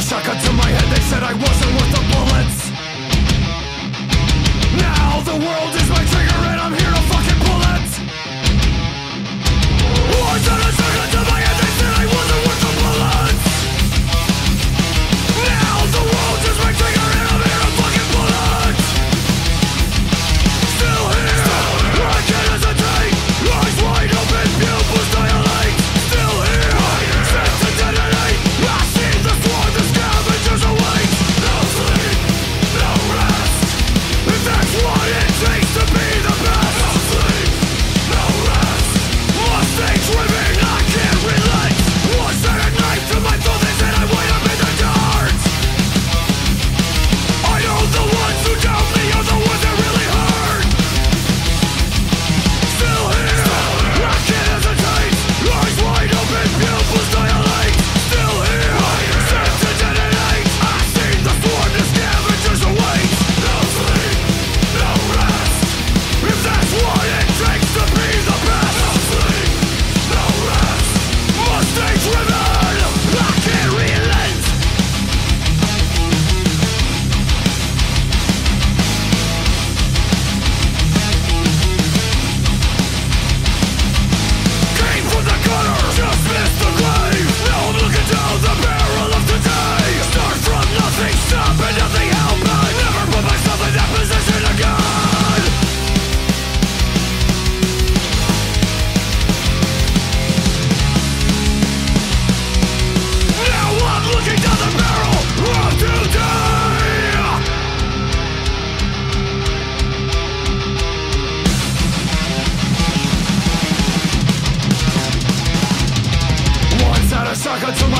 shotgun to my head They said I wasn't worth the bullets. Backer zu meinem